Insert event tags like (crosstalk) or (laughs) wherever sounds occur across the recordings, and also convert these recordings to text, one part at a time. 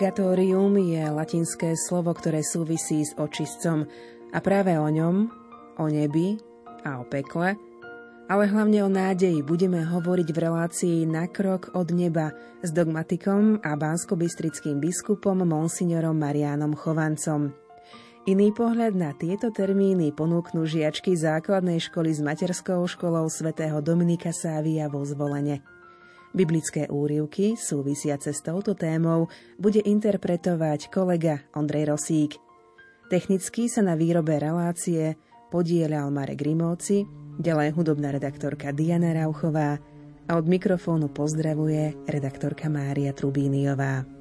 Purgatórium je latinské slovo, ktoré súvisí s očistcom a práve o ňom, o nebi a o pekle, ale hlavne o nádeji budeme hovoriť v relácii Na krok od neba s dogmatikom a bánsko-bystrickým biskupom monsignorom Marianom Chovancom. Iný pohľad na tieto termíny ponúknú žiačky základnej školy s materskou školou svätého Dominika Sávia vo Zvolene. Biblické úrivky súvisiace s touto témou bude interpretovať kolega Ondrej Rosík. Technicky sa na výrobe relácie podielal Marek Grimovci, ďalej hudobná redaktorka Diana Rauchová a od mikrofónu pozdravuje redaktorka Mária Trubíniová.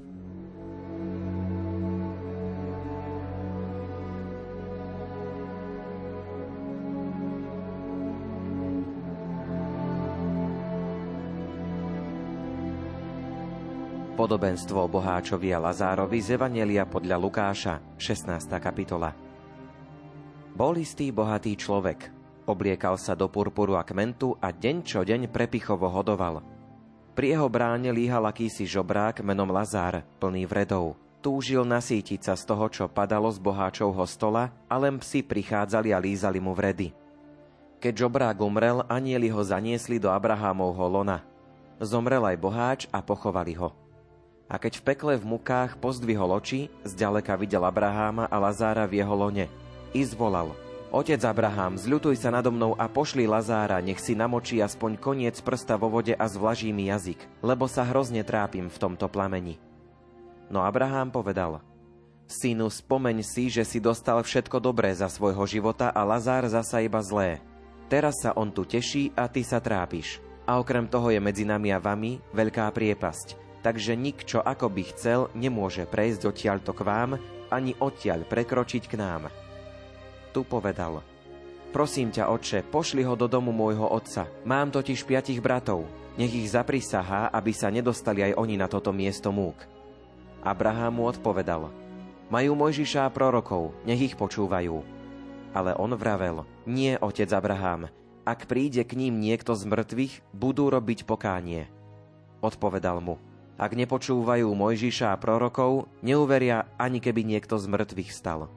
Podobenstvo boháčovi a Lazárovi z Evanelia podľa Lukáša, 16. kapitola. Bol istý bohatý človek. Obliekal sa do purpuru a kmentu a deň čo deň prepichovo hodoval. Pri jeho bráne líhal akýsi žobrák menom Lazár, plný vredov. Túžil nasítiť sa z toho, čo padalo z boháčovho stola a len psi prichádzali a lízali mu vredy. Keď žobrák umrel, anieli ho zaniesli do Abrahámovho lona. Zomrel aj boháč a pochovali ho. A keď v pekle v mukách pozdvihol oči, zďaleka videl Abraháma a Lazára v jeho lone. I zvolal, Otec Abraham, zľutuj sa nado mnou a pošli Lazára, nech si namočí aspoň koniec prsta vo vode a zvlaží mi jazyk, lebo sa hrozne trápim v tomto plameni. No Abraham povedal, Synu, spomeň si, že si dostal všetko dobré za svojho života a Lazár zasa iba zlé. Teraz sa on tu teší a ty sa trápiš. A okrem toho je medzi nami a vami veľká priepasť, takže nik, čo ako by chcel, nemôže prejsť odtiaľto k vám, ani odtiaľ prekročiť k nám. Tu povedal, prosím ťa, oče, pošli ho do domu môjho otca. Mám totiž piatich bratov, nech ich zaprisahá, aby sa nedostali aj oni na toto miesto múk. Abraham mu odpovedal, majú Mojžiša a prorokov, nech ich počúvajú. Ale on vravel, nie, otec Abraham, ak príde k ním niekto z mŕtvych, budú robiť pokánie. Odpovedal mu, ak nepočúvajú Mojžiša a prorokov, neuveria ani keby niekto z mŕtvych stal.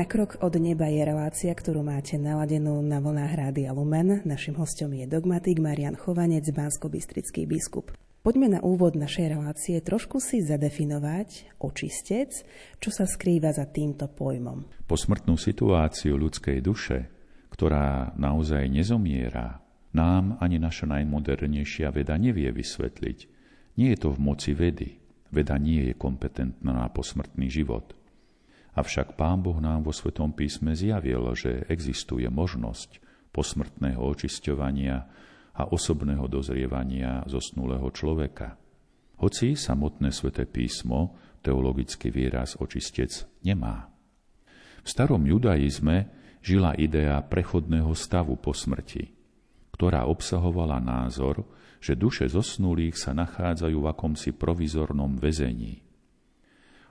Na krok od neba je relácia, ktorú máte naladenú na vlnách Rádia Lumen. Našim hostom je dogmatik Marian Chovanec, bansko biskup. Poďme na úvod našej relácie trošku si zadefinovať očistec, čo sa skrýva za týmto pojmom. Posmrtnú situáciu ľudskej duše, ktorá naozaj nezomiera, nám ani naša najmodernejšia veda nevie vysvetliť. Nie je to v moci vedy. Veda nie je kompetentná na posmrtný život – Avšak Pán Boh nám vo Svetom písme zjavil, že existuje možnosť posmrtného očisťovania a osobného dozrievania zosnulého človeka. Hoci samotné Sveté písmo teologický výraz očistec nemá. V starom judaizme žila idea prechodného stavu po smrti, ktorá obsahovala názor, že duše zosnulých sa nachádzajú v akomsi provizornom väzení.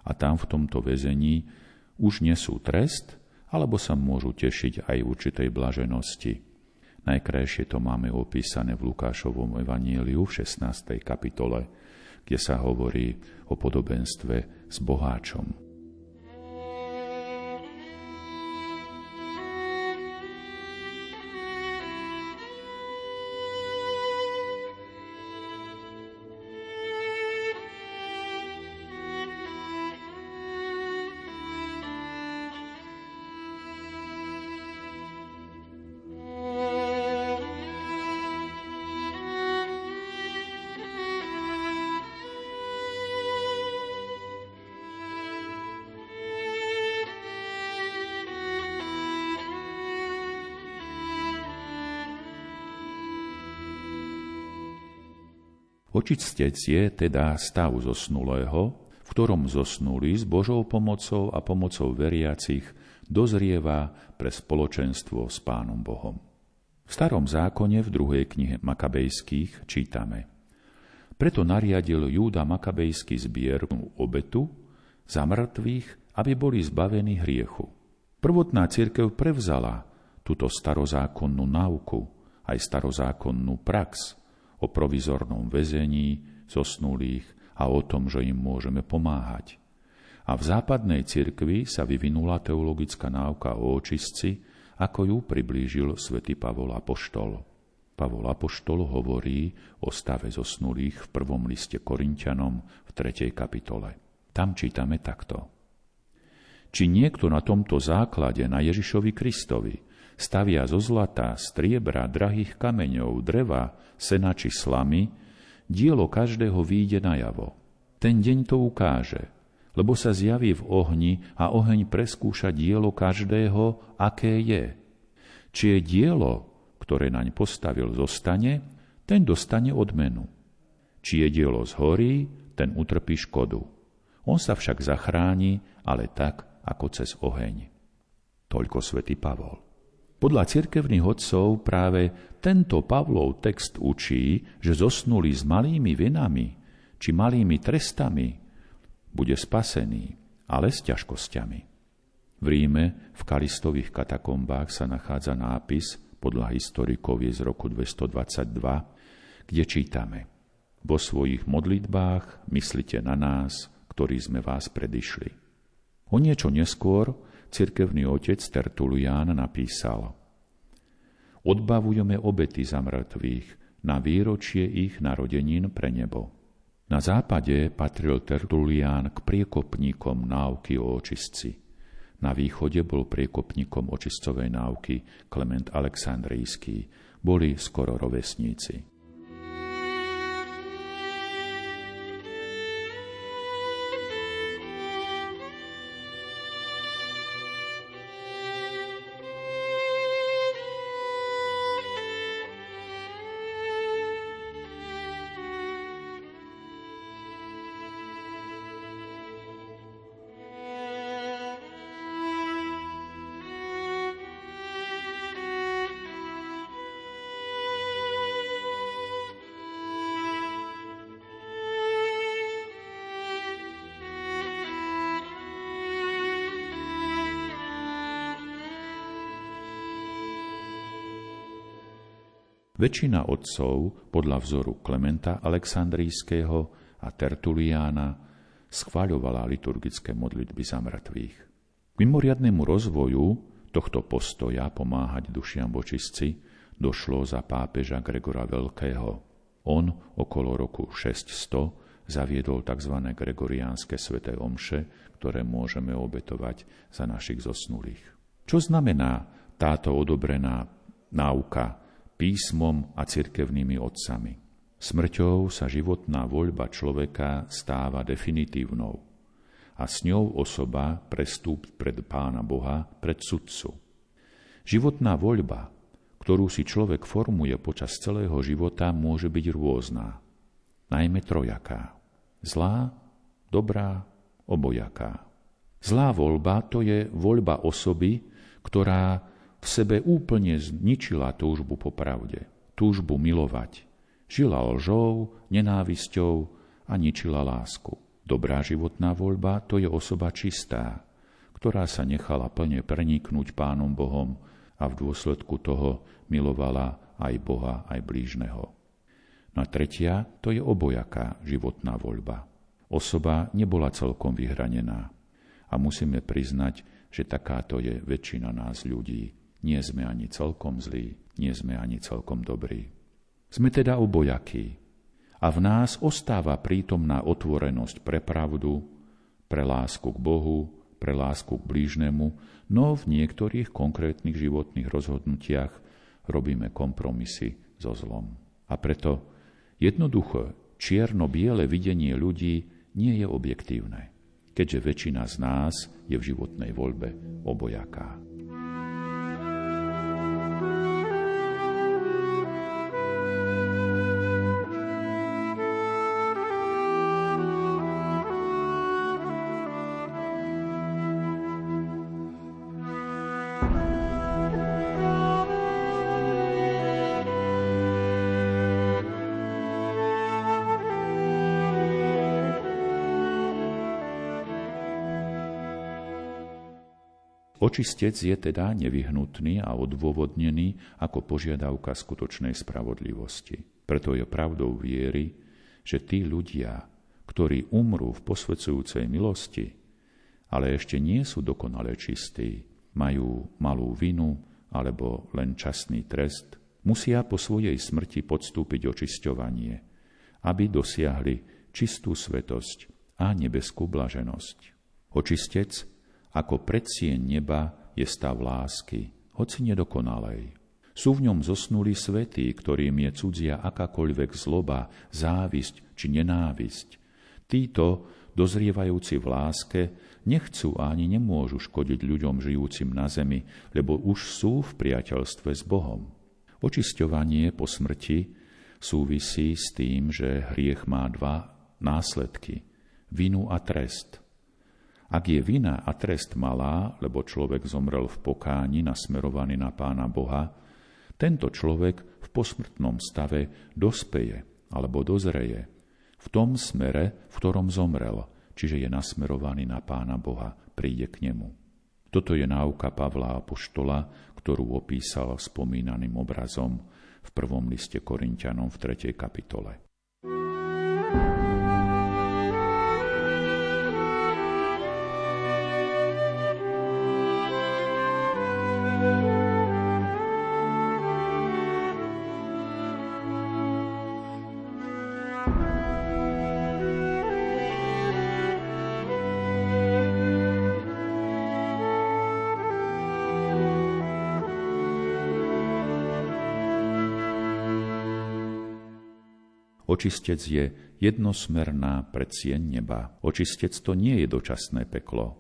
A tam v tomto väzení už nesú trest, alebo sa môžu tešiť aj určitej blaženosti. Najkrajšie to máme opísané v Lukášovom evaníliu v 16. kapitole, kde sa hovorí o podobenstve s boháčom. Očistec je teda stav zosnulého, v ktorom zosnulý s Božou pomocou a pomocou veriacich dozrieva pre spoločenstvo s Pánom Bohom. V starom zákone v druhej knihe Makabejských čítame Preto nariadil Júda Makabejský zbier obetu za mŕtvych, aby boli zbavení hriechu. Prvotná cirkev prevzala túto starozákonnú náuku, aj starozákonnú prax o provizornom väzení zosnulých a o tom, že im môžeme pomáhať. A v západnej cirkvi sa vyvinula teologická náuka o očistci, ako ju priblížil svätý Pavol Apoštol. Pavol Apoštol hovorí o stave zosnulých v prvom liste Korintianom v 3. kapitole. Tam čítame takto. Či niekto na tomto základe na Ježišovi Kristovi stavia zo zlata, striebra, drahých kameňov, dreva, sena či slamy, dielo každého výjde najavo. Ten deň to ukáže, lebo sa zjaví v ohni a oheň preskúša dielo každého, aké je. Či je dielo, ktoré naň postavil, zostane, ten dostane odmenu. Či je dielo zhorí, ten utrpí škodu. On sa však zachráni, ale tak, ako cez oheň. Toľko svätý Pavol. Podľa cirkevných odcov práve tento Pavlov text učí, že zosnuli s malými vinami či malými trestami, bude spasený, ale s ťažkosťami. V Ríme v Kalistových katakombách sa nachádza nápis podľa historikov je z roku 222, kde čítame Vo svojich modlitbách myslite na nás, ktorí sme vás predišli. O niečo neskôr cirkevný otec Tertulián napísal Odbavujeme obety za mŕtvych na výročie ich narodenín pre nebo. Na západe patril Tertulián k priekopníkom náuky o očistci. Na východe bol priekopníkom očistcovej náuky Klement Aleksandrijský. Boli skoro rovesníci. Väčšina otcov podľa vzoru Klementa Aleksandrijského a Tertuliána schváľovala liturgické modlitby za mŕtvych. K mimoriadnému rozvoju tohto postoja pomáhať dušiam vočistci došlo za pápeža Gregora Veľkého. On okolo roku 600 zaviedol tzv. gregoriánske sveté omše, ktoré môžeme obetovať za našich zosnulých. Čo znamená táto odobrená náuka písmom a cirkevnými otcami. Smrťou sa životná voľba človeka stáva definitívnou a s ňou osoba prestúp pred Pána Boha, pred sudcu. Životná voľba, ktorú si človek formuje počas celého života, môže byť rôzna, najmä trojaká. Zlá, dobrá, obojaká. Zlá voľba to je voľba osoby, ktorá v sebe úplne zničila túžbu po pravde, túžbu milovať. Žila lžou, nenávisťou a ničila lásku. Dobrá životná voľba to je osoba čistá, ktorá sa nechala plne preniknúť Pánom Bohom a v dôsledku toho milovala aj Boha, aj blížneho. Na tretia to je obojaká životná voľba. Osoba nebola celkom vyhranená a musíme priznať, že takáto je väčšina nás ľudí. Nie sme ani celkom zlí, nie sme ani celkom dobrí. Sme teda obojakí. A v nás ostáva prítomná otvorenosť pre pravdu, pre lásku k Bohu, pre lásku k blížnemu, no v niektorých konkrétnych životných rozhodnutiach robíme kompromisy so zlom. A preto jednoducho čierno-biele videnie ľudí nie je objektívne, keďže väčšina z nás je v životnej voľbe obojaká. Očistec je teda nevyhnutný a odôvodnený ako požiadavka skutočnej spravodlivosti. Preto je pravdou viery, že tí ľudia, ktorí umrú v posvedzujúcej milosti, ale ešte nie sú dokonale čistí, majú malú vinu alebo len časný trest, musia po svojej smrti podstúpiť očisťovanie, aby dosiahli čistú svetosť a nebeskú blaženosť. Očistec ako predsieň neba je stav lásky, hoci nedokonalej. Sú v ňom zosnuli svetí, ktorým je cudzia akákoľvek zloba, závisť či nenávisť. Títo, dozrievajúci v láske, nechcú ani nemôžu škodiť ľuďom žijúcim na zemi, lebo už sú v priateľstve s Bohom. Očisťovanie po smrti súvisí s tým, že hriech má dva následky. Vinu a trest – ak je vina a trest malá, lebo človek zomrel v pokáni nasmerovaný na Pána Boha, tento človek v posmrtnom stave dospeje alebo dozreje v tom smere, v ktorom zomrel, čiže je nasmerovaný na Pána Boha, príde k nemu. Toto je náuka Pavla Apoštola, ktorú opísal spomínaným obrazom v prvom liste Korintianom v 3. kapitole. Očistec je jednosmerná predsieň neba. Očistec to nie je dočasné peklo.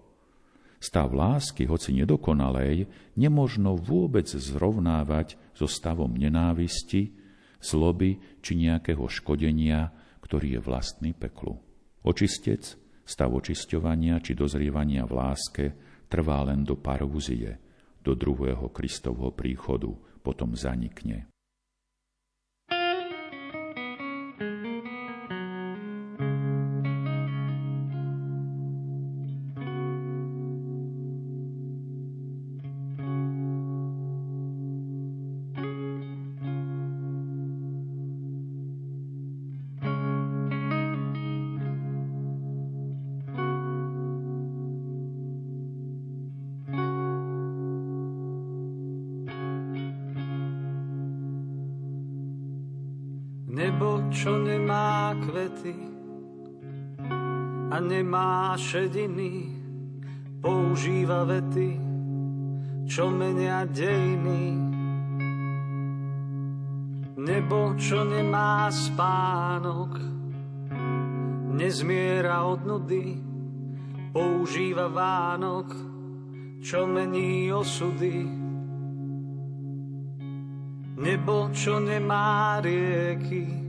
Stav lásky, hoci nedokonalej, nemožno vôbec zrovnávať so stavom nenávisti, zloby či nejakého škodenia, ktorý je vlastný peklu. Očistec, stav očisťovania či dozrievania v láske trvá len do parúzie, do druhého Kristovho príchodu, potom zanikne. Šediny používa vety, čo menia dejiny. Nebo, čo nemá spánok, nezmiera od nudy, používa Vánok, čo mení osudy. Nebo, čo nemá rieky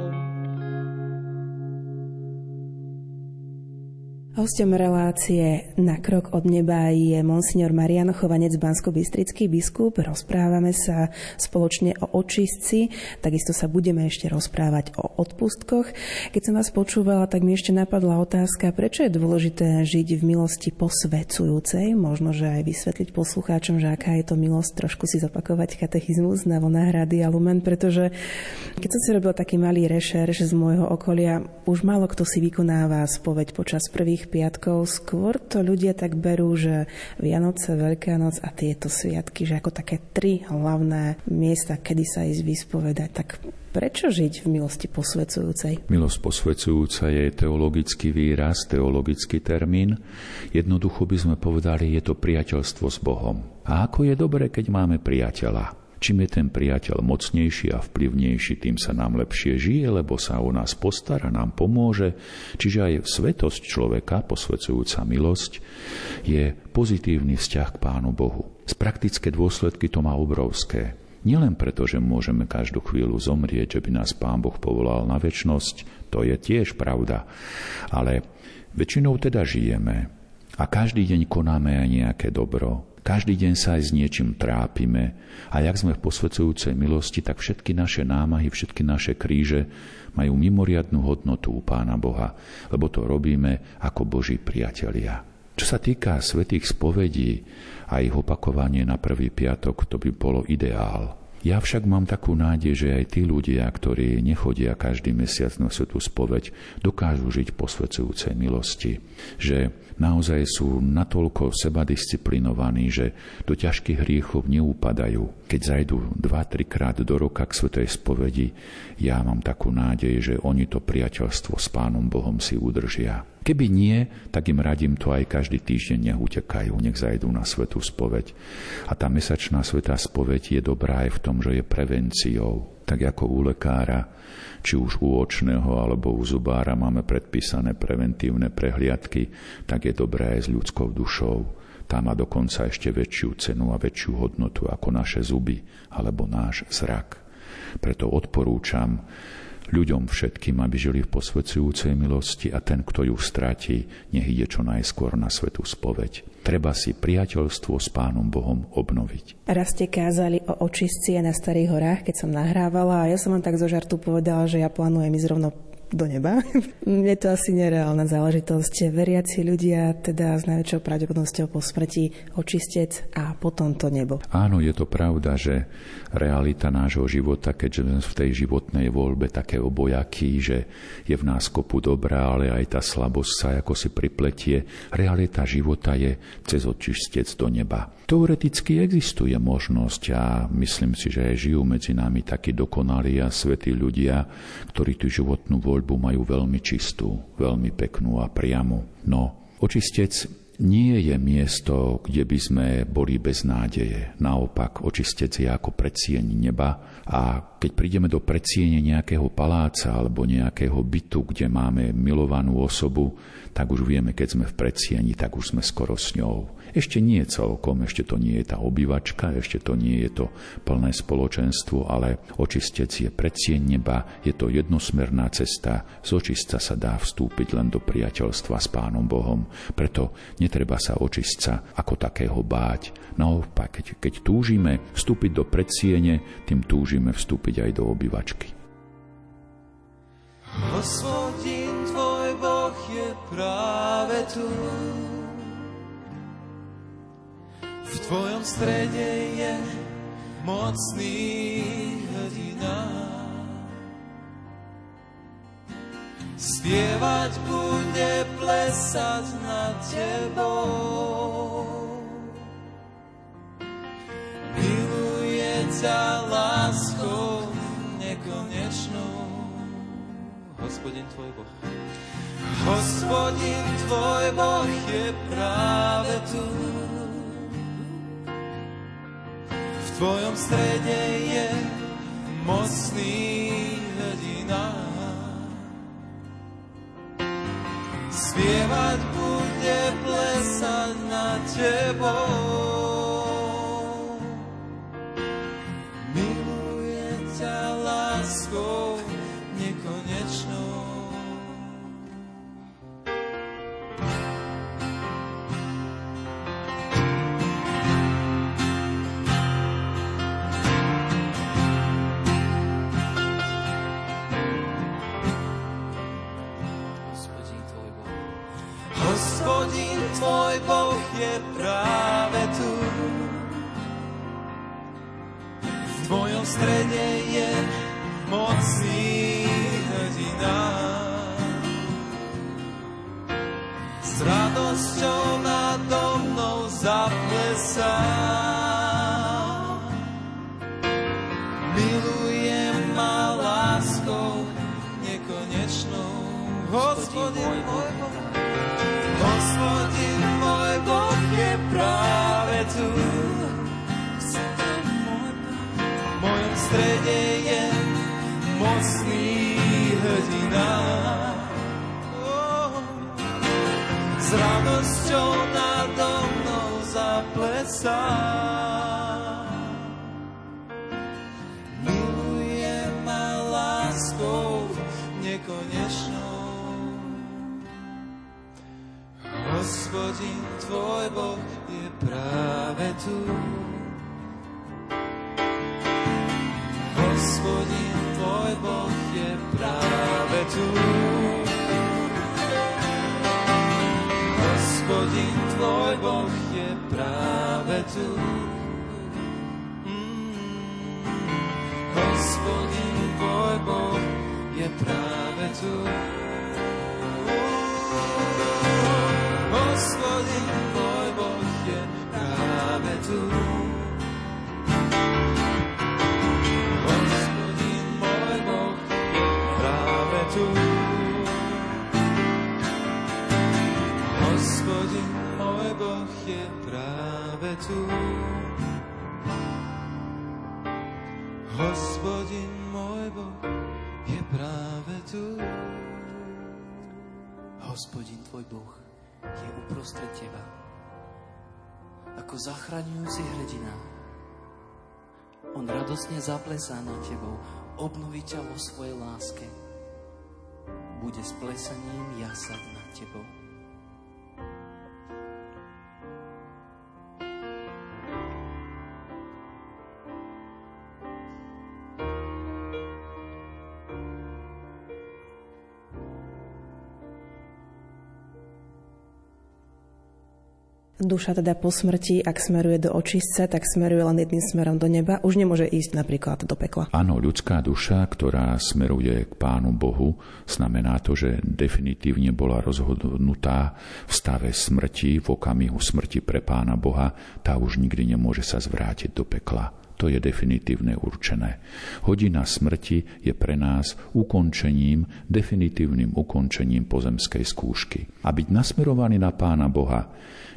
Hostom relácie Na krok od neba je monsignor Mariano Chovanec, bansko-bystrický biskup. Rozprávame sa spoločne o očistci, takisto sa budeme ešte rozprávať o odpustkoch. Keď som vás počúvala, tak mi ešte napadla otázka, prečo je dôležité žiť v milosti posvecujúcej. Možno, že aj vysvetliť poslucháčom, že aká je to milosť, trošku si zopakovať katechizmus na vlnách a Lumen, pretože keď som si robila taký malý rešerš z môjho okolia, už málo kto si vykonáva spoveď počas prvých Veľkých piatkov. Skôr to ľudia tak berú, že Vianoce, Veľká noc a tieto sviatky, že ako také tri hlavné miesta, kedy sa ísť vyspovedať. Tak Prečo žiť v milosti posvedzujúcej? Milosť posvedzujúca je teologický výraz, teologický termín. Jednoducho by sme povedali, je to priateľstvo s Bohom. A ako je dobré, keď máme priateľa? Čím je ten priateľ mocnejší a vplyvnejší, tým sa nám lepšie žije, lebo sa o nás postará, nám pomôže. Čiže aj svetosť človeka, posvedzujúca milosť, je pozitívny vzťah k Pánu Bohu. Z praktické dôsledky to má obrovské. Nielen preto, že môžeme každú chvíľu zomrieť, že by nás Pán Boh povolal na väčnosť, to je tiež pravda. Ale väčšinou teda žijeme a každý deň konáme aj nejaké dobro, každý deň sa aj s niečím trápime a jak sme v posvedzujúcej milosti, tak všetky naše námahy, všetky naše kríže majú mimoriadnú hodnotu u Pána Boha, lebo to robíme ako Boží priatelia. Čo sa týka svetých spovedí a ich opakovanie na prvý piatok, to by bolo ideál. Ja však mám takú nádej, že aj tí ľudia, ktorí nechodia každý mesiac na svetú spoveď, dokážu žiť po svetujúcej milosti. Že naozaj sú natoľko sebadisciplinovaní, že do ťažkých hriechov neupadajú. Keď zajdu dva, trikrát do roka k svetej spovedi, ja mám takú nádej, že oni to priateľstvo s Pánom Bohom si udržia. Keby nie, tak im radím to aj každý týždeň, nech utekajú, nech zajdú na svetú spoveď. A tá mesačná svetá spoveď je dobrá aj v tom, že je prevenciou. Tak ako u lekára, či už u očného alebo u zubára máme predpísané preventívne prehliadky, tak je dobré aj s ľudskou dušou. Tá má dokonca ešte väčšiu cenu a väčšiu hodnotu ako naše zuby alebo náš zrak. Preto odporúčam, ľuďom všetkým, aby žili v posvedzujúcej milosti a ten, kto ju stratí, nech ide čo najskôr na svetú spoveď. Treba si priateľstvo s Pánom Bohom obnoviť. Raz ste kázali o očistci na Starých horách, keď som nahrávala a ja som vám tak zo žartu povedala, že ja plánujem ísť rovno do neba. Je to asi nereálna záležitosť. Veriaci ľudia teda s najväčšou pravdepodobnosťou po smrti očistec a potom to nebo. Áno, je to pravda, že realita nášho života, keďže sme v tej životnej voľbe také obojakí, že je v nás kopu dobrá, ale aj tá slabosť sa ako si pripletie. Realita života je cez očistec do neba. Teoreticky existuje možnosť a myslím si, že aj žijú medzi nami takí dokonalí a svetí ľudia, ktorí tú životnú voľbu majú veľmi čistú, veľmi peknú a priamu. No, očistec nie je miesto, kde by sme boli bez nádeje. Naopak, očistec je ako predsieň neba a keď prídeme do predsiene nejakého paláca alebo nejakého bytu, kde máme milovanú osobu, tak už vieme, keď sme v predsieni, tak už sme skoro s ňou. Ešte nie celkom, ešte to nie je tá obývačka, ešte to nie je to plné spoločenstvo, ale očistec je predsieň neba, je to jednosmerná cesta, z očistca sa dá vstúpiť len do priateľstva s Pánom Bohom, preto netreba sa očistca ako takého báť. Naopak, keď, keď túžime vstúpiť do predsiene, tým túžime vstúpiť aj do obývačky. Hospodin tvoj Boh je práve tu. V tvojom strede je mocný hrdina. Spievať bude, plesať nad tebou. Miluje ťa láskou nekonečnou. Hospodin tvoj Boh. Hospodin tvoj Boh je práve tu. Tvojom strede je mocný hrdina. spievať bude plesať na tebou. Tu. Hospodin tvoj Boh je práve tu. Hospodin tvoj Boh je práve tu. Mm. Hospodin tvoj Boh je práve tu. Hospodin tvoj Boh je uprostred teba. Ako zachraňujúci hrdina. On radosne zaplesá na tebou, obnoví ťa vo svojej láske. Bude s plesaním jasať nad tebou. Duša teda po smrti, ak smeruje do očistca, tak smeruje len jedným smerom do neba. Už nemôže ísť napríklad do pekla. Áno, ľudská duša, ktorá smeruje k Pánu Bohu, znamená to, že definitívne bola rozhodnutá v stave smrti, v okamihu smrti pre Pána Boha, tá už nikdy nemôže sa zvrátiť do pekla to je definitívne určené. Hodina smrti je pre nás ukončením, definitívnym ukončením pozemskej skúšky. A byť nasmerovaný na Pána Boha,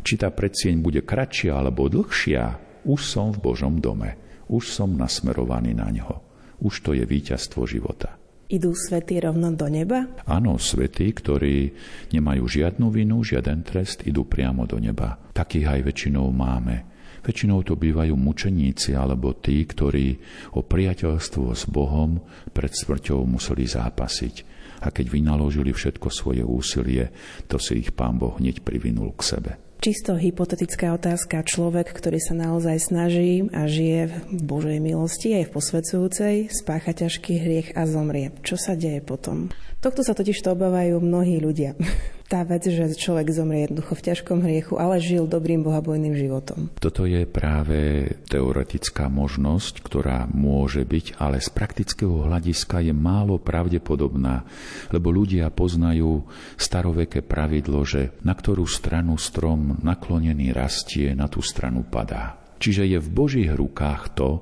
či tá predsieň bude kratšia alebo dlhšia, už som v Božom dome. Už som nasmerovaný na ňo. Už to je víťazstvo života. Idú svety rovno do neba? Áno, svety, ktorí nemajú žiadnu vinu, žiaden trest, idú priamo do neba. Takých aj väčšinou máme. Väčšinou to bývajú mučeníci alebo tí, ktorí o priateľstvo s Bohom pred smrťou museli zápasiť. A keď vynaložili všetko svoje úsilie, to si ich pán Boh hneď privinul k sebe. Čisto hypotetická otázka. Človek, ktorý sa naozaj snaží a žije v Božej milosti aj v posvedzujúcej, spácha ťažký hriech a zomrie. Čo sa deje potom? Tohto sa totiž to obávajú mnohí ľudia. (laughs) Tá vec, že človek zomrie jednoducho v ťažkom hriechu, ale žil dobrým bohabojným životom. Toto je práve teoretická možnosť, ktorá môže byť, ale z praktického hľadiska je málo pravdepodobná, lebo ľudia poznajú staroveké pravidlo, že na ktorú stranu strom naklonený rastie, na tú stranu padá. Čiže je v Božích rukách to,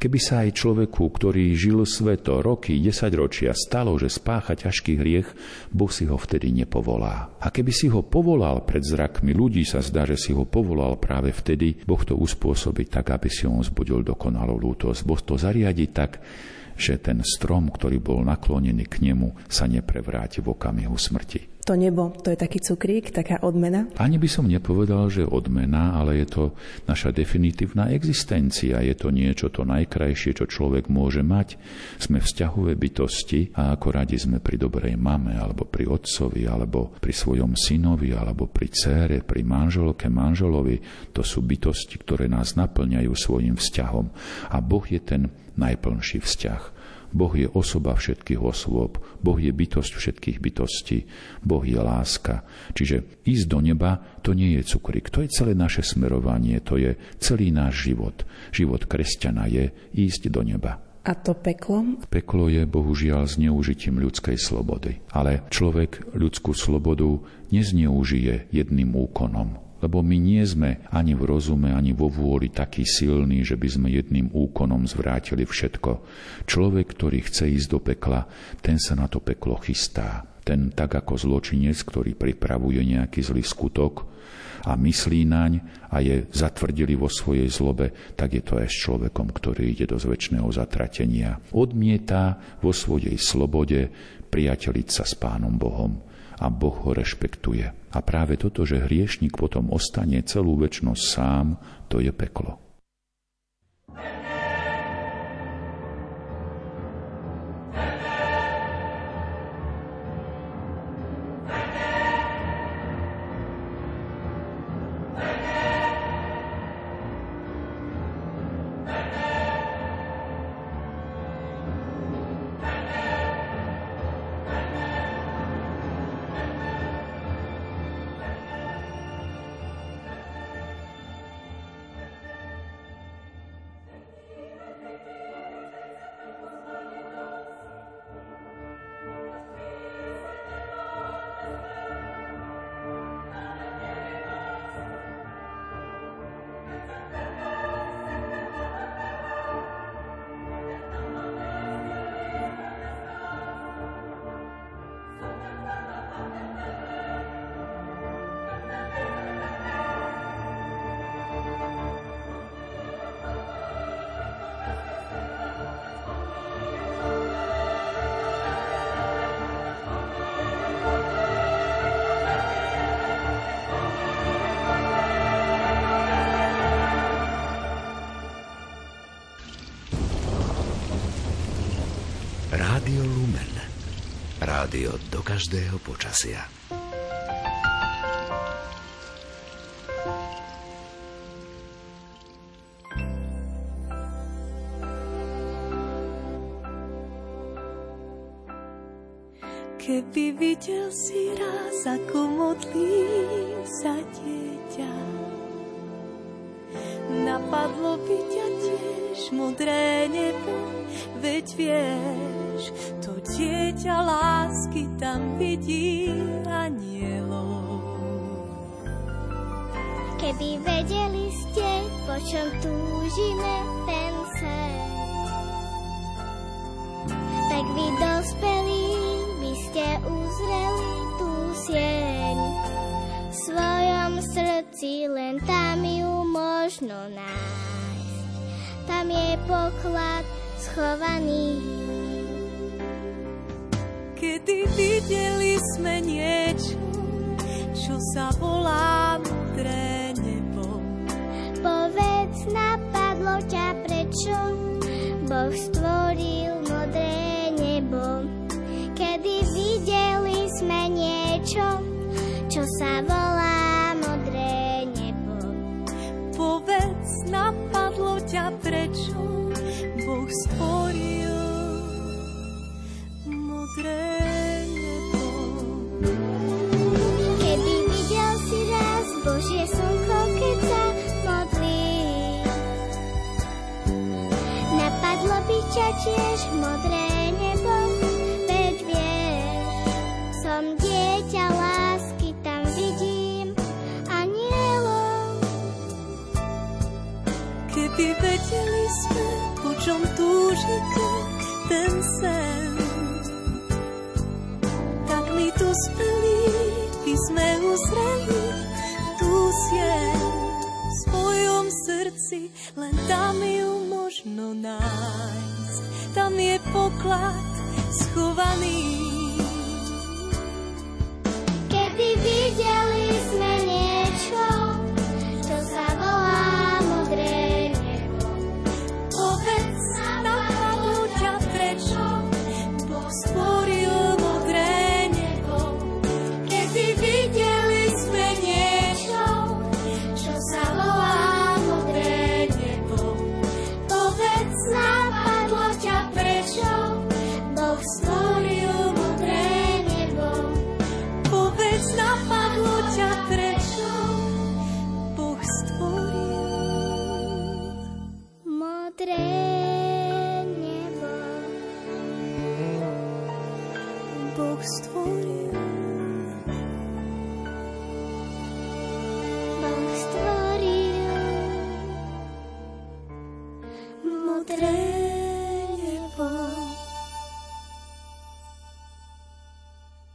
keby sa aj človeku, ktorý žil sveto roky, desaťročia, stalo, že spácha ťažký hriech, Boh si ho vtedy nepovolá. A keby si ho povolal pred zrakmi ľudí, sa zdá, že si ho povolal práve vtedy, Boh to uspôsobí tak, aby si on zbudil dokonalú lútosť. Boh to zariadi tak, že ten strom, ktorý bol naklonený k nemu, sa neprevráti v okamihu smrti. to nebo, to je taký cukrík, taká odmena? Ani by som nepovedal, že odmena, ale je to naša definitívna existencia. Je to niečo to najkrajšie, čo človek môže mať. Sme vzťahové bytosti a ako radi sme pri dobrej mame, alebo pri otcovi, alebo pri svojom synovi, alebo pri cére, pri manželke, manželovi. To sú bytosti, ktoré nás naplňajú svojim vzťahom. A Boh je ten najplnší vzťah. Boh je osoba všetkých osôb, Boh je bytosť všetkých bytostí, Boh je láska. Čiže ísť do neba to nie je cukrik, to je celé naše smerovanie, to je celý náš život. Život kresťana je ísť do neba. A to peklo? Peklo je bohužiaľ zneužitím ľudskej slobody. Ale človek ľudskú slobodu nezneužije jedným úkonom, lebo my nie sme ani v rozume, ani vo vôli takí silní, že by sme jedným úkonom zvrátili všetko. Človek, ktorý chce ísť do pekla, ten sa na to peklo chystá. Ten tak ako zločinec, ktorý pripravuje nejaký zlý skutok a myslí naň a je zatvrdili vo svojej zlobe, tak je to aj s človekom, ktorý ide do zväčšného zatratenia. Odmieta vo svojej slobode priateliť sa s Pánom Bohom a Boh ho rešpektuje. A práve toto, že hriešnik potom ostane celú väčnosť sám, to je peklo. Rádio do každého počasia. Keby videl si raz, ako modlí sa dieťa, napadlo by ťa tiež modré nebo, veď vieš, to dieťa lásky tam vidí anielov. Keby vedeli ste, po čom túžime ten sen, tak vy dospelí by ste uzreli tú sieň. V svojom srdci len tam ju možno nájsť. Tam je poklad schovaný čo ťa tiež modré nebo, veď vieš, som dieťa lásky, tam vidím anielov. Keby vedeli sme, po čom túžite ten sen, tak my tu speli, by sme uzreli tú sieň v svojom srdci, len tam ju možno nájsť tam je poklad schovaný.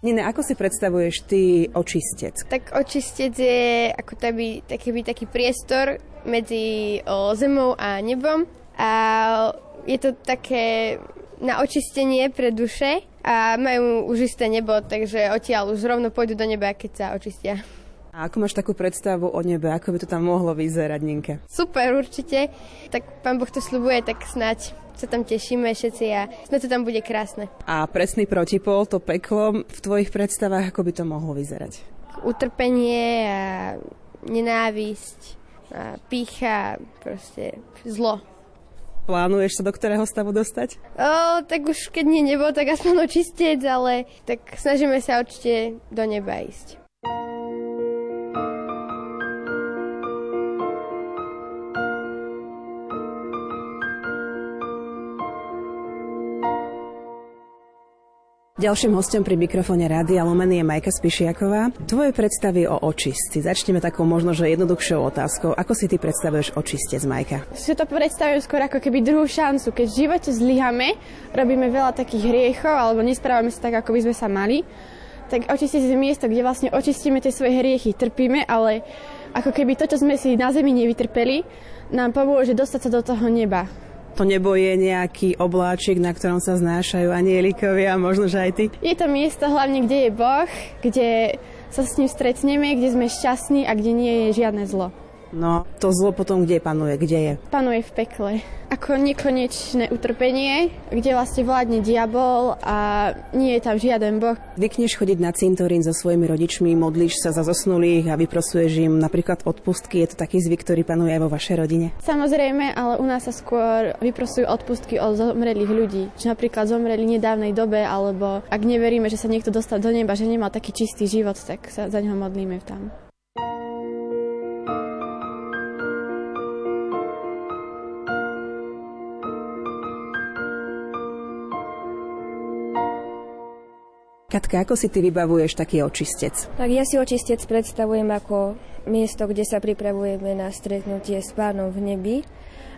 Nina, ako si predstavuješ ty očistec? Tak očistec je ako taby, taký, taký priestor medzi o, zemou a nebom a je to také na očistenie pre duše a majú už isté nebo, takže odtiaľ už rovno pôjdu do neba, keď sa očistia. A ako máš takú predstavu o nebe? Ako by to tam mohlo vyzerať, Ninke? Super, určite. Tak pán Boh to slubuje, tak snať sa tam tešíme všetci a sme to tam bude krásne. A presný protipol, to peklo, v tvojich predstavách, ako by to mohlo vyzerať? Utrpenie a nenávisť a pícha, proste zlo. Plánuješ sa do ktorého stavu dostať? O, tak už keď nie nebo, tak aspoň očistec, ale tak snažíme sa určite do neba ísť. Ďalším hostom pri mikrofóne Rádia Lomeny je Majka Spišiaková. Tvoje predstavy o očistci. Začneme takou možno, že jednoduchšou otázkou. Ako si ty predstavuješ očistec, Majka? Si to predstavujem skôr ako keby druhú šancu. Keď v živote zlyhame, robíme veľa takých hriechov alebo nesprávame sa tak, ako by sme sa mali, tak očistec je miesto, kde vlastne očistíme tie svoje hriechy, trpíme, ale ako keby to, čo sme si na zemi nevytrpeli, nám pomôže dostať sa do toho neba. To nebo je nejaký obláčik, na ktorom sa znášajú anielikovia, možno, že aj ty? Je to miesto hlavne, kde je Boh, kde sa s ním stretneme, kde sme šťastní a kde nie je žiadne zlo. No, to zlo potom kde panuje? Kde je? Panuje v pekle. Ako nekonečné utrpenie, kde vlastne vládne diabol a nie je tam žiaden boh. Vykneš chodiť na cintorín so svojimi rodičmi, modlíš sa za zosnulých a vyprosuješ im napríklad odpustky. Je to taký zvyk, ktorý panuje aj vo vašej rodine? Samozrejme, ale u nás sa skôr vyprosujú odpustky od zomrelých ľudí. Či napríklad zomreli v nedávnej dobe, alebo ak neveríme, že sa niekto dostal do neba, že nemal taký čistý život, tak sa za neho modlíme tam. Katka, ako si ty vybavuješ taký očistec? Tak ja si očistec predstavujem ako miesto, kde sa pripravujeme na stretnutie s pánom v nebi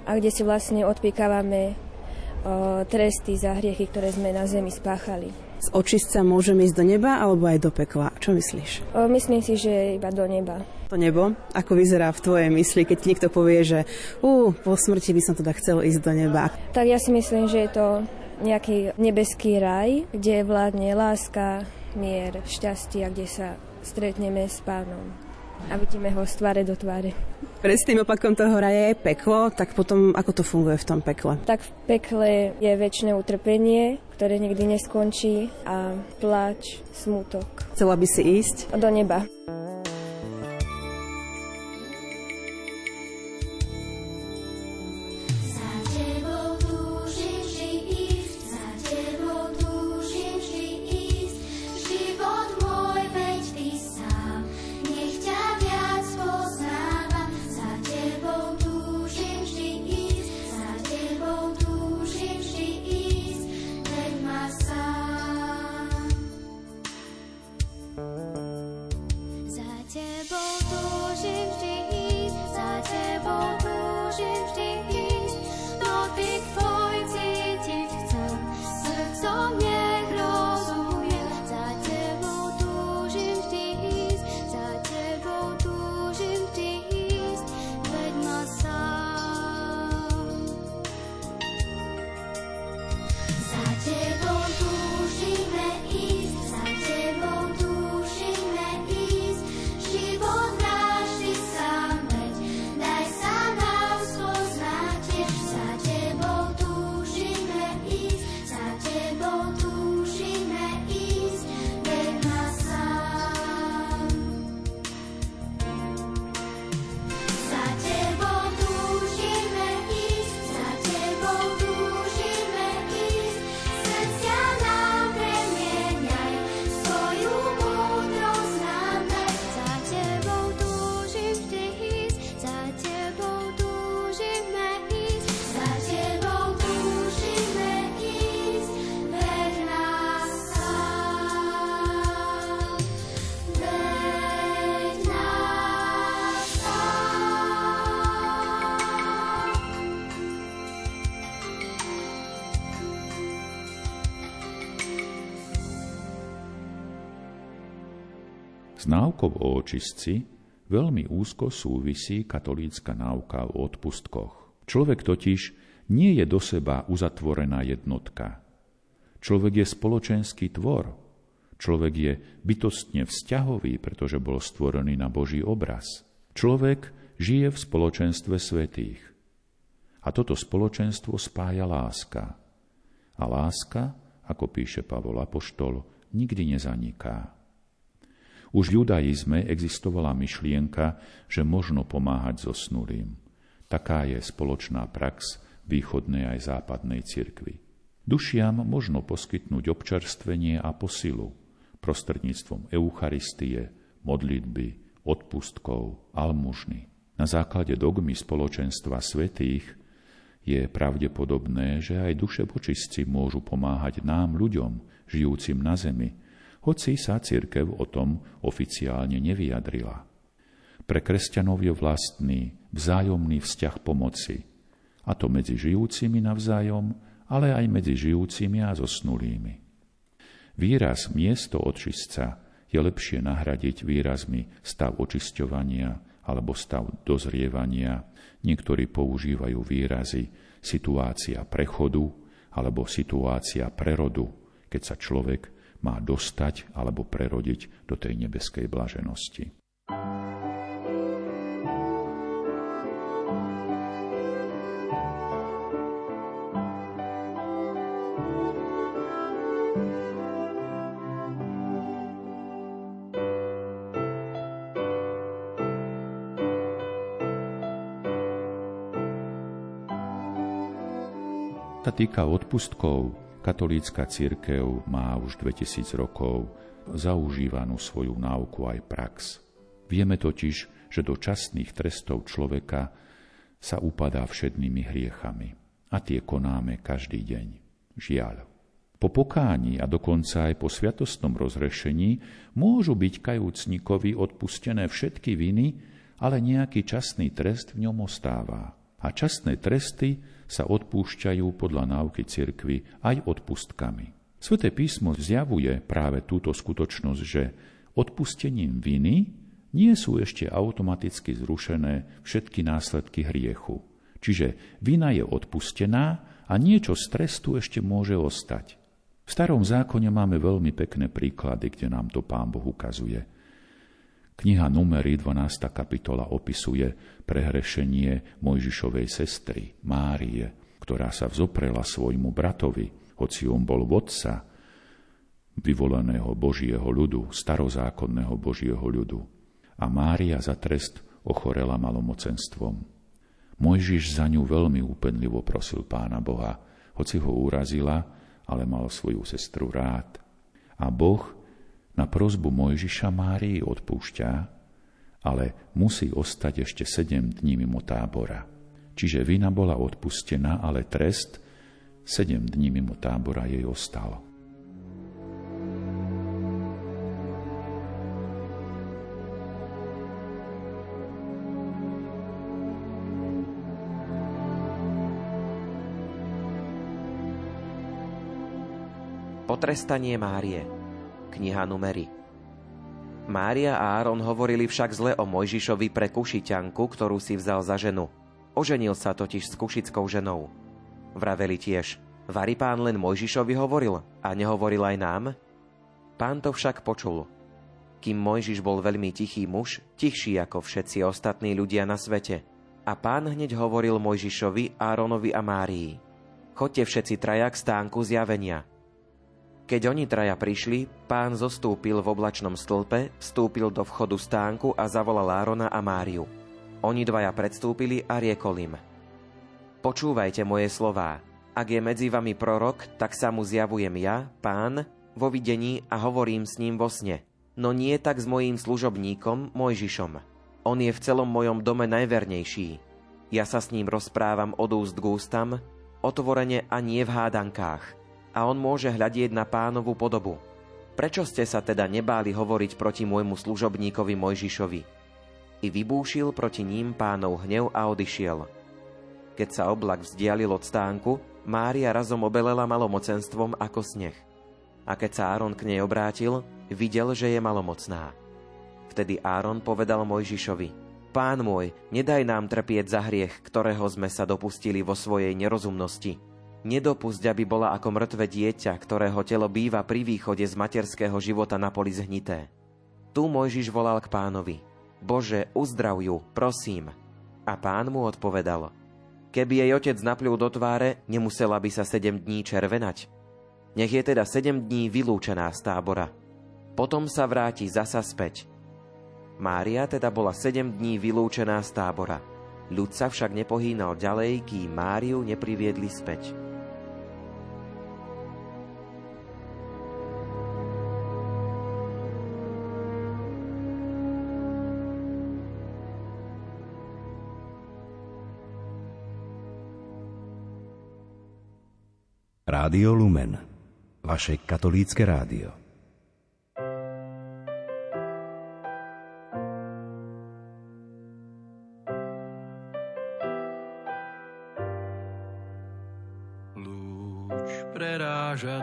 a kde si vlastne odpíkávame o, tresty za hriechy, ktoré sme na zemi spáchali. Z očistca môžeme ísť do neba alebo aj do pekla? Čo myslíš? O, myslím si, že iba do neba. To nebo? Ako vyzerá v tvojej mysli, keď niekto povie, že uh, po smrti by som teda chcel ísť do neba? Tak ja si myslím, že je to nejaký nebeský raj, kde vládne láska, mier, šťastie a kde sa stretneme s pánom a vidíme ho z tváre do tváre. tým opakom toho raja je peklo, tak potom ako to funguje v tom pekle? Tak v pekle je väčšie utrpenie, ktoré nikdy neskončí a pláč, smutok. Chcela by si ísť? Do neba. S náukou o očistci veľmi úzko súvisí katolícka náuka o odpustkoch. Človek totiž nie je do seba uzatvorená jednotka. Človek je spoločenský tvor. Človek je bytostne vzťahový, pretože bol stvorený na Boží obraz. Človek žije v spoločenstve svetých. A toto spoločenstvo spája láska. A láska, ako píše Pavol Apoštol, nikdy nezaniká. Už v judaizme existovala myšlienka, že možno pomáhať zosnulým. Taká je spoločná prax východnej aj západnej cirkvi. Dušiam možno poskytnúť občerstvenie a posilu prostredníctvom Eucharistie, modlitby, odpustkov, almužny. Na základe dogmy spoločenstva svetých je pravdepodobné, že aj duše počistci môžu pomáhať nám, ľuďom, žijúcim na zemi, hoci sa církev o tom oficiálne nevyjadrila. Pre kresťanov je vlastný, vzájomný vzťah pomoci, a to medzi žijúcimi navzájom, ale aj medzi žijúcimi a zosnulými. Výraz miesto očistca je lepšie nahradiť výrazmi stav očisťovania alebo stav dozrievania. Niektorí používajú výrazy situácia prechodu alebo situácia prerodu, keď sa človek má dostať alebo prerodiť do tej nebeskej blaženosti. týka odpustkov, Katolícka církev má už 2000 rokov zaužívanú svoju náuku aj prax. Vieme totiž, že do častných trestov človeka sa upadá všednými hriechami. A tie konáme každý deň. Žiaľ. Po pokáni a dokonca aj po sviatostnom rozrešení môžu byť kajúcnikovi odpustené všetky viny, ale nejaký časný trest v ňom ostáva. A časné tresty sa odpúšťajú podľa náuky cirkvy aj odpustkami. Sveté písmo zjavuje práve túto skutočnosť, že odpustením viny nie sú ešte automaticky zrušené všetky následky hriechu. Čiže vina je odpustená a niečo z trestu ešte môže ostať. V starom zákone máme veľmi pekné príklady, kde nám to pán Boh ukazuje – Kniha Numery 12. kapitola opisuje prehrešenie Mojžišovej sestry Márie, ktorá sa vzoprela svojmu bratovi, hoci on bol vodca vyvoleného Božieho ľudu, starozákonného Božieho ľudu. A Mária za trest ochorela malomocenstvom. Mojžiš za ňu veľmi úpenlivo prosil pána Boha, hoci ho urazila, ale mal svoju sestru rád. A Boh na prozbu Mojžiša Márii odpúšťa, ale musí ostať ešte sedem dní mimo tábora. Čiže vina bola odpustená, ale trest sedem dní mimo tábora jej ostal. Potrestanie Márie kniha Numery. Mária a Áron hovorili však zle o Mojžišovi pre kušiťanku, ktorú si vzal za ženu. Oženil sa totiž s kušickou ženou. Vraveli tiež, varí pán len Mojžišovi hovoril a nehovoril aj nám? Pán to však počul. Kým Mojžiš bol veľmi tichý muž, tichší ako všetci ostatní ľudia na svete. A pán hneď hovoril Mojžišovi, Áronovi a Márii. Chodte všetci traja k stánku zjavenia – keď oni traja prišli, pán zostúpil v oblačnom stĺpe, vstúpil do vchodu stánku a zavolal Árona a Máriu. Oni dvaja predstúpili a riekol im. Počúvajte moje slová. Ak je medzi vami prorok, tak sa mu zjavujem ja, pán, vo videní a hovorím s ním vo sne. No nie tak s mojím služobníkom, Mojžišom. On je v celom mojom dome najvernejší. Ja sa s ním rozprávam od úst k ústam, otvorene a nie v hádankách a on môže hľadieť na pánovu podobu. Prečo ste sa teda nebáli hovoriť proti môjmu služobníkovi Mojžišovi? I vybúšil proti ním pánov hnev a odišiel. Keď sa oblak vzdialil od stánku, Mária razom obelela malomocenstvom ako sneh. A keď sa Áron k nej obrátil, videl, že je malomocná. Vtedy Áron povedal Mojžišovi, Pán môj, nedaj nám trpieť za hriech, ktorého sme sa dopustili vo svojej nerozumnosti. Nedopusť, aby bola ako mŕtve dieťa, ktorého telo býva pri východe z materského života na poli zhnité. Tu Mojžiš volal k pánovi. Bože, uzdrav ju, prosím. A pán mu odpovedal. Keby jej otec napľul do tváre, nemusela by sa sedem dní červenať. Nech je teda sedem dní vylúčená z tábora. Potom sa vráti zasa späť Mária teda bola sedem dní vylúčená z tábora. Ľud sa však nepohýnal ďalej, kým Máriu nepriviedli späť. Rádio Lumen, vaše katolícke rádio.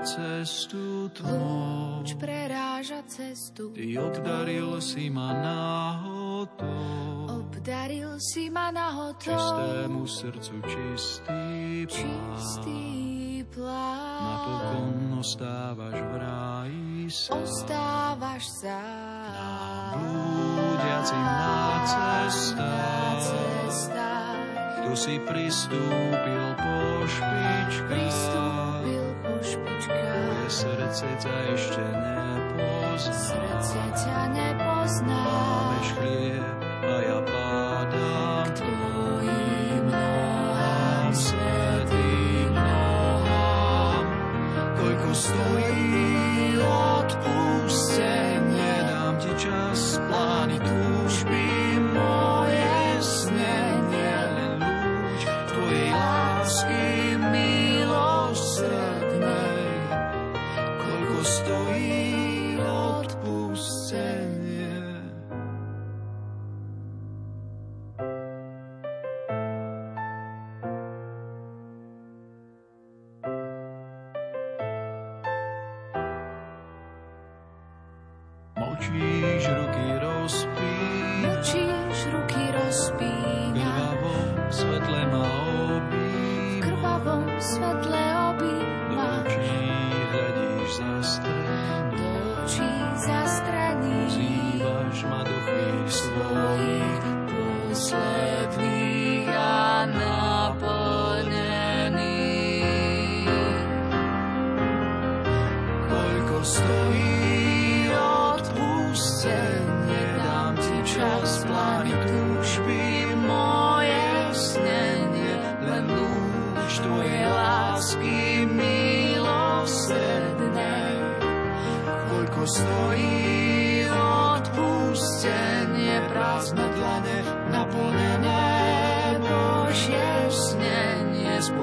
cestu tvou. Lúč preráža cestu. Ty obdaril si ma náhodou. Obdaril si ma náhodou. Čistému srdcu čistý plán. Čistý plán. Napokon ostávaš v ráji sám. Ostávaš sám. Nám blúdiacim na cestách. Cestách. Tu si pristúpil po špičkách. Pristúpil srdce ťa ešte nepozná. Srdce ťa nepozná. Máš chlieb Koľko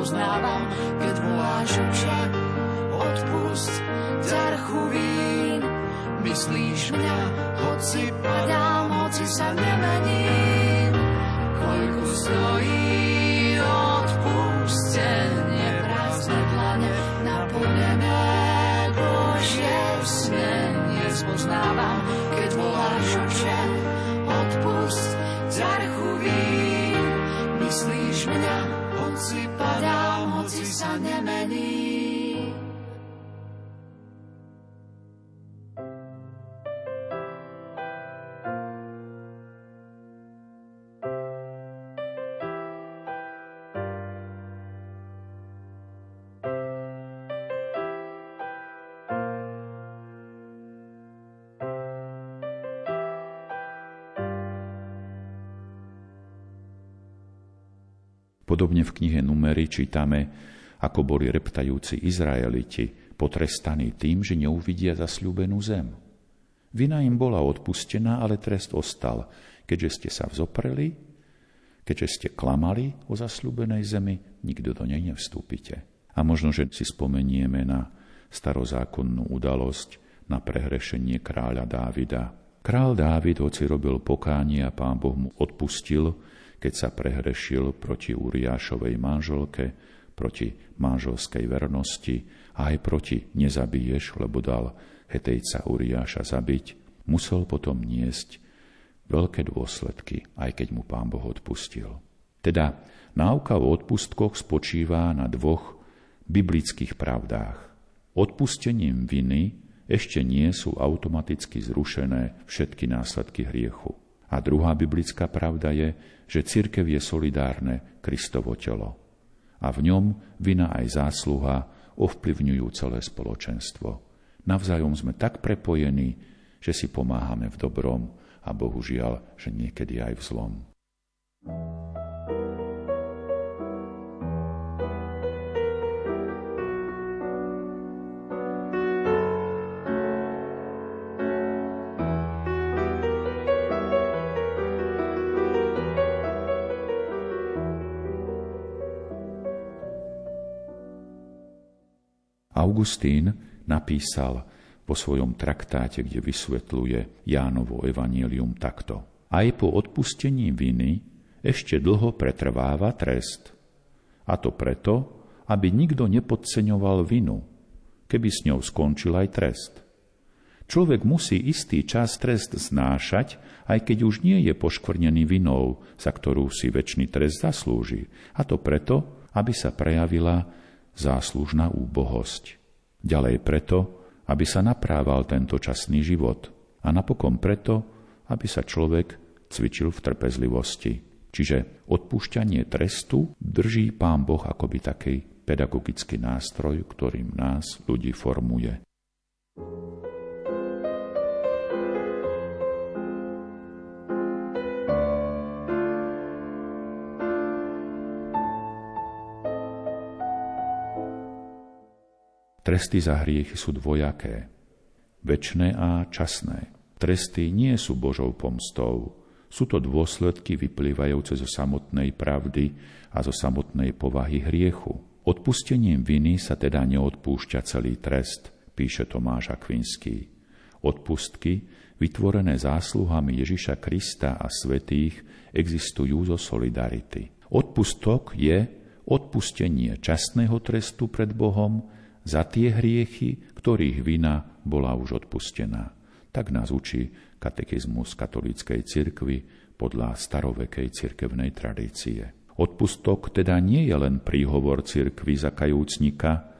spoznávam, keď voláš oče, odpust ťarchu vín. Myslíš mňa, hoci padám, hoci sa nemením, koľko stojí odpustenie prázdne dlane naplnené Božie snenie spoznávam, sa nemením. Podobne v knihe Numery čítame, ako boli reptajúci Izraeliti potrestaní tým, že neuvidia zasľúbenú zem. Vina im bola odpustená, ale trest ostal, keďže ste sa vzopreli, keďže ste klamali o zasľúbenej zemi, nikto do nej nevstúpite. A možno, že si spomenieme na starozákonnú udalosť, na prehrešenie kráľa Dávida. Král Dávid, hoci robil pokánie a pán Boh mu odpustil, keď sa prehrešil proti Uriášovej manželke, proti manželskej vernosti a aj proti nezabiješ, lebo dal Hetejca Uriáša zabiť, musel potom niesť veľké dôsledky, aj keď mu pán Boh odpustil. Teda náuka o odpustkoch spočíva na dvoch biblických pravdách. Odpustením viny ešte nie sú automaticky zrušené všetky následky hriechu. A druhá biblická pravda je, že cirkev je solidárne Kristovo telo. A v ňom vina aj zásluha ovplyvňujú celé spoločenstvo. Navzájom sme tak prepojení, že si pomáhame v dobrom a bohužiaľ, že niekedy aj v zlom. Augustín napísal vo svojom traktáte, kde vysvetľuje Jánovo evanielium takto. Aj po odpustení viny ešte dlho pretrváva trest. A to preto, aby nikto nepodceňoval vinu, keby s ňou skončil aj trest. Človek musí istý čas trest znášať, aj keď už nie je poškvrnený vinou, za ktorú si väčší trest zaslúži. A to preto, aby sa prejavila záslužná úbohosť. Ďalej preto, aby sa naprával tento časný život a napokon preto, aby sa človek cvičil v trpezlivosti. Čiže odpúšťanie trestu drží Pán Boh akoby taký pedagogický nástroj, ktorým nás ľudí formuje. Tresty za hriechy sú dvojaké, väčné a časné. Tresty nie sú Božou pomstou, sú to dôsledky vyplývajúce zo samotnej pravdy a zo samotnej povahy hriechu. Odpustením viny sa teda neodpúšťa celý trest, píše Tomáš Akvinský. Odpustky, vytvorené zásluhami Ježiša Krista a svetých, existujú zo solidarity. Odpustok je odpustenie časného trestu pred Bohom za tie hriechy, ktorých vina bola už odpustená. Tak nás učí katechizmus katolíckej cirkvi podľa starovekej cirkevnej tradície. Odpustok teda nie je len príhovor cirkvi za kajúcnika,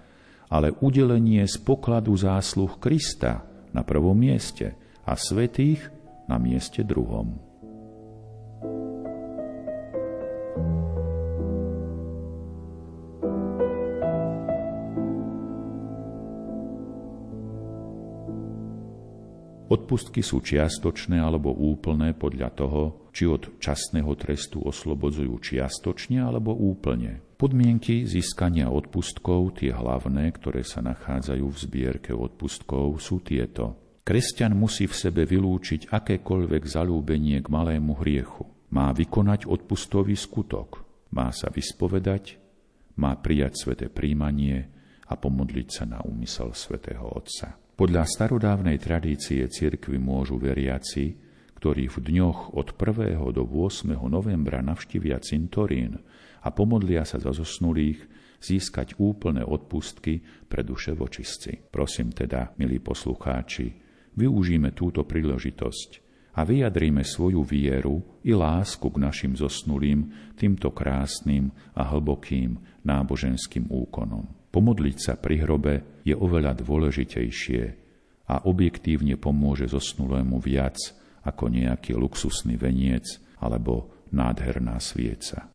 ale udelenie z pokladu zásluh Krista na prvom mieste a svetých na mieste druhom. Odpustky sú čiastočné alebo úplné podľa toho, či od časného trestu oslobodzujú čiastočne alebo úplne. Podmienky získania odpustkov, tie hlavné, ktoré sa nachádzajú v zbierke odpustkov, sú tieto. Kresťan musí v sebe vylúčiť akékoľvek zalúbenie k malému hriechu. Má vykonať odpustový skutok, má sa vyspovedať, má prijať sveté príjmanie a pomodliť sa na úmysel svätého Otca. Podľa starodávnej tradície cirkvy môžu veriaci, ktorí v dňoch od 1. do 8. novembra navštívia cintorín a pomodlia sa za zosnulých, získať úplné odpustky pre duše vočistci. Prosím teda, milí poslucháči, využíme túto príležitosť a vyjadríme svoju vieru i lásku k našim zosnulým týmto krásnym a hlbokým náboženským úkonom. Pomodliť sa pri hrobe je oveľa dôležitejšie a objektívne pomôže zosnulému viac ako nejaký luxusný veniec alebo nádherná svieca.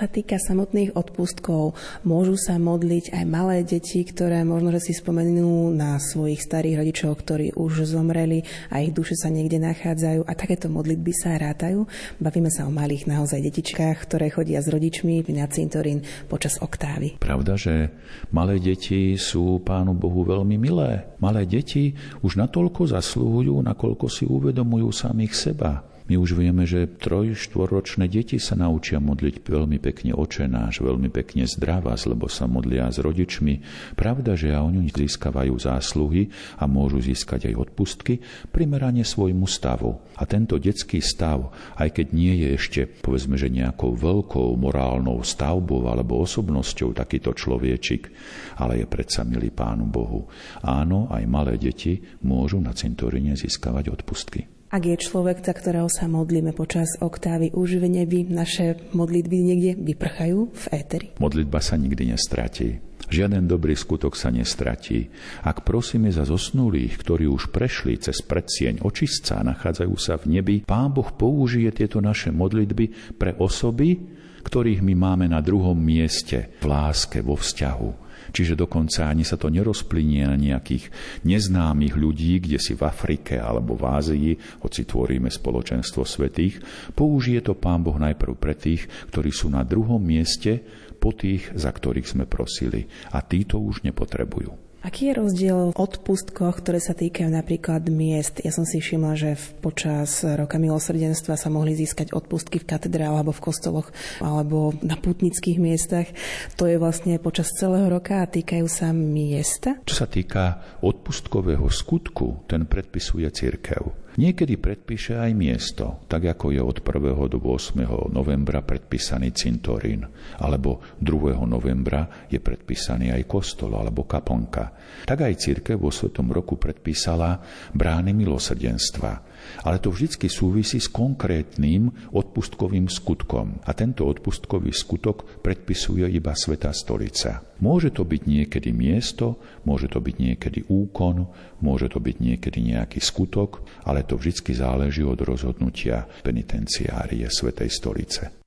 Sa týka samotných odpustkov, môžu sa modliť aj malé deti, ktoré možno, že si spomenú na svojich starých rodičov, ktorí už zomreli a ich duše sa niekde nachádzajú a takéto modlitby sa rátajú. Bavíme sa o malých naozaj detičkách, ktoré chodia s rodičmi na cintorín počas oktávy. Pravda, že malé deti sú Pánu Bohu veľmi milé. Malé deti už natoľko zaslúhujú, nakoľko si uvedomujú samých seba My už vieme, že troj, štvoročné deti sa naučia modliť veľmi pekne očenáš, veľmi pekne zdravá, lebo sa modlia s rodičmi. Pravda, že a oni získavajú zásluhy a môžu získať aj odpustky primerane svojmu stavu. A tento detský stav, aj keď nie je ešte, povedzme, že nejakou veľkou morálnou stavbou alebo osobnosťou takýto človečik, ale je predsa milý Pánu Bohu. Áno, aj malé deti môžu na cintoríne získavať odpustky. Ak je človek, za ktorého sa modlíme počas oktávy, už nebi naše modlitby niekde vyprchajú v éteri? Modlitba sa nikdy nestratí. Žiaden dobrý skutok sa nestratí. Ak prosíme za zosnulých, ktorí už prešli cez predsieň očistca a nachádzajú sa v nebi, Pán Boh použije tieto naše modlitby pre osoby, ktorých my máme na druhom mieste v láske, vo vzťahu. Čiže dokonca ani sa to nerozplynie na nejakých neznámych ľudí, kde si v Afrike alebo v Ázii, hoci tvoríme spoločenstvo svetých, použije to Pán Boh najprv pre tých, ktorí sú na druhom mieste po tých, za ktorých sme prosili. A títo už nepotrebujú. Aký je rozdiel v odpustkoch, ktoré sa týkajú napríklad miest? Ja som si všimla, že počas roka milosrdenstva sa mohli získať odpustky v katedrále alebo v kostoloch alebo na putnických miestach. To je vlastne počas celého roka a týkajú sa miesta? Čo sa týka odpustkového skutku, ten predpisuje církev. Niekedy predpíše aj miesto, tak ako je od 1. do 8. novembra predpísaný cintorín, alebo 2. novembra je predpísaný aj kostol alebo kaplnka. Tak aj církev vo Svetom roku predpísala brány milosrdenstva, ale to vždy súvisí s konkrétnym odpustkovým skutkom. A tento odpustkový skutok predpisuje iba Svetá stolica. Môže to byť niekedy miesto, môže to byť niekedy úkon, môže to byť niekedy nejaký skutok, ale to vždy záleží od rozhodnutia penitenciárie Svetej stolice.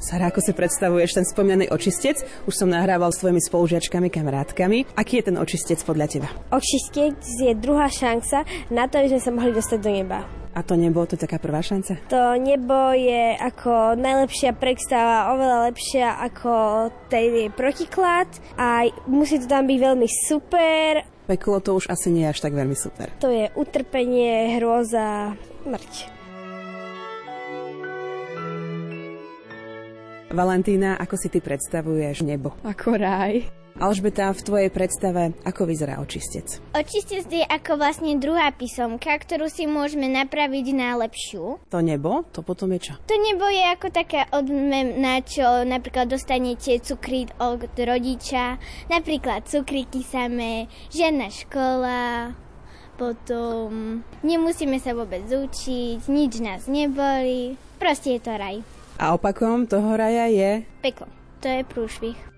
Sara, ako si predstavuješ ten spomínaný očistec? Už som nahrával s tvojimi spolužiačkami, kamarátkami. Aký je ten očistec podľa teba? Očistec je druhá šanca na to, aby sme sa mohli dostať do neba. A to nebo, to je taká prvá šanca? To nebo je ako najlepšia predstava, oveľa lepšia ako tej protiklad a musí to tam byť veľmi super. Peklo to už asi nie je až tak veľmi super. To je utrpenie, hrôza, mrť. Valentína, ako si ty predstavuješ nebo? Ako ráj. Alžbeta, v tvojej predstave, ako vyzerá očistec? Očistec je ako vlastne druhá písomka, ktorú si môžeme napraviť na lepšiu. To nebo? To potom je čo? To nebo je ako taká odmena, čo napríklad dostanete cukry od rodiča, napríklad cukriky samé, žiadna škola, potom nemusíme sa vôbec učiť, nič nás neboli, proste je to raj. A opakom toho raja je? Peklo. To je prúšvih.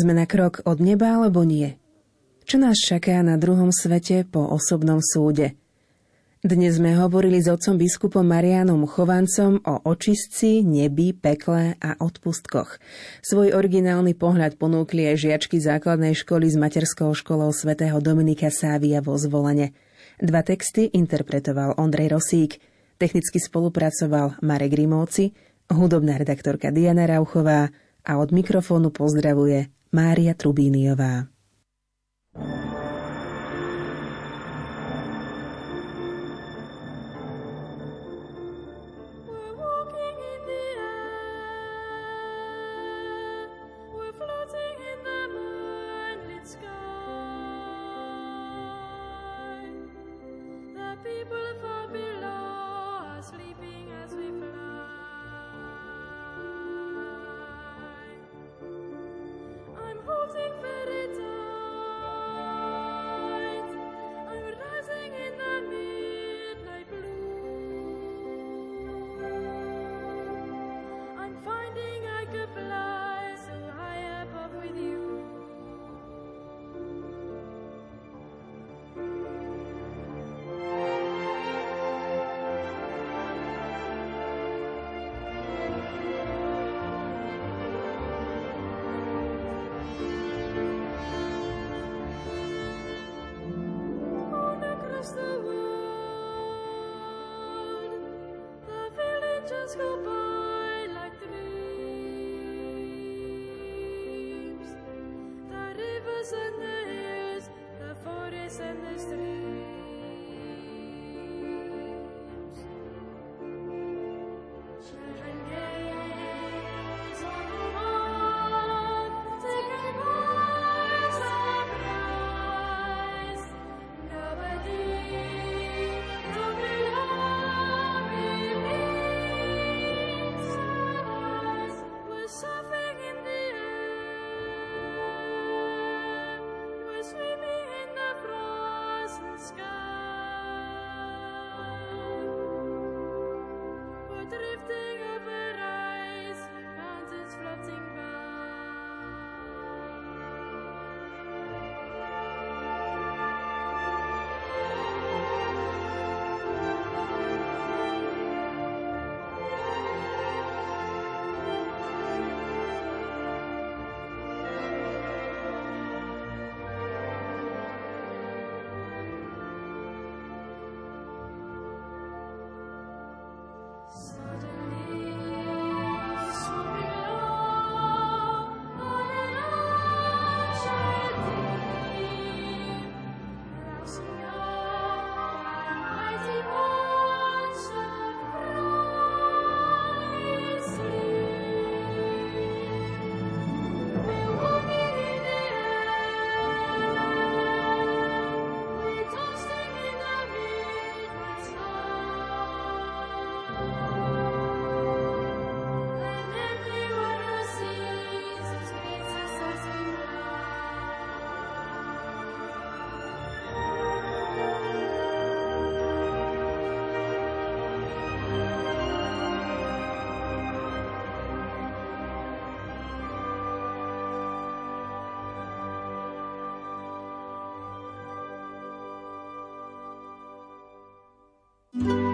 Sme na krok od neba alebo nie? Čo nás čaká na druhom svete po osobnom súde? Dnes sme hovorili s otcom biskupom Marianom Chovancom o očistci, nebi, pekle a odpustkoch. Svoj originálny pohľad ponúkli aj žiačky základnej školy s materskou školou svätého Dominika Sávia vo Zvolene. Dva texty interpretoval Ondrej Rosík, technicky spolupracoval Marek Grimovci, hudobná redaktorka Diana Rauchová a od mikrofónu pozdravuje Mária Trubíniová.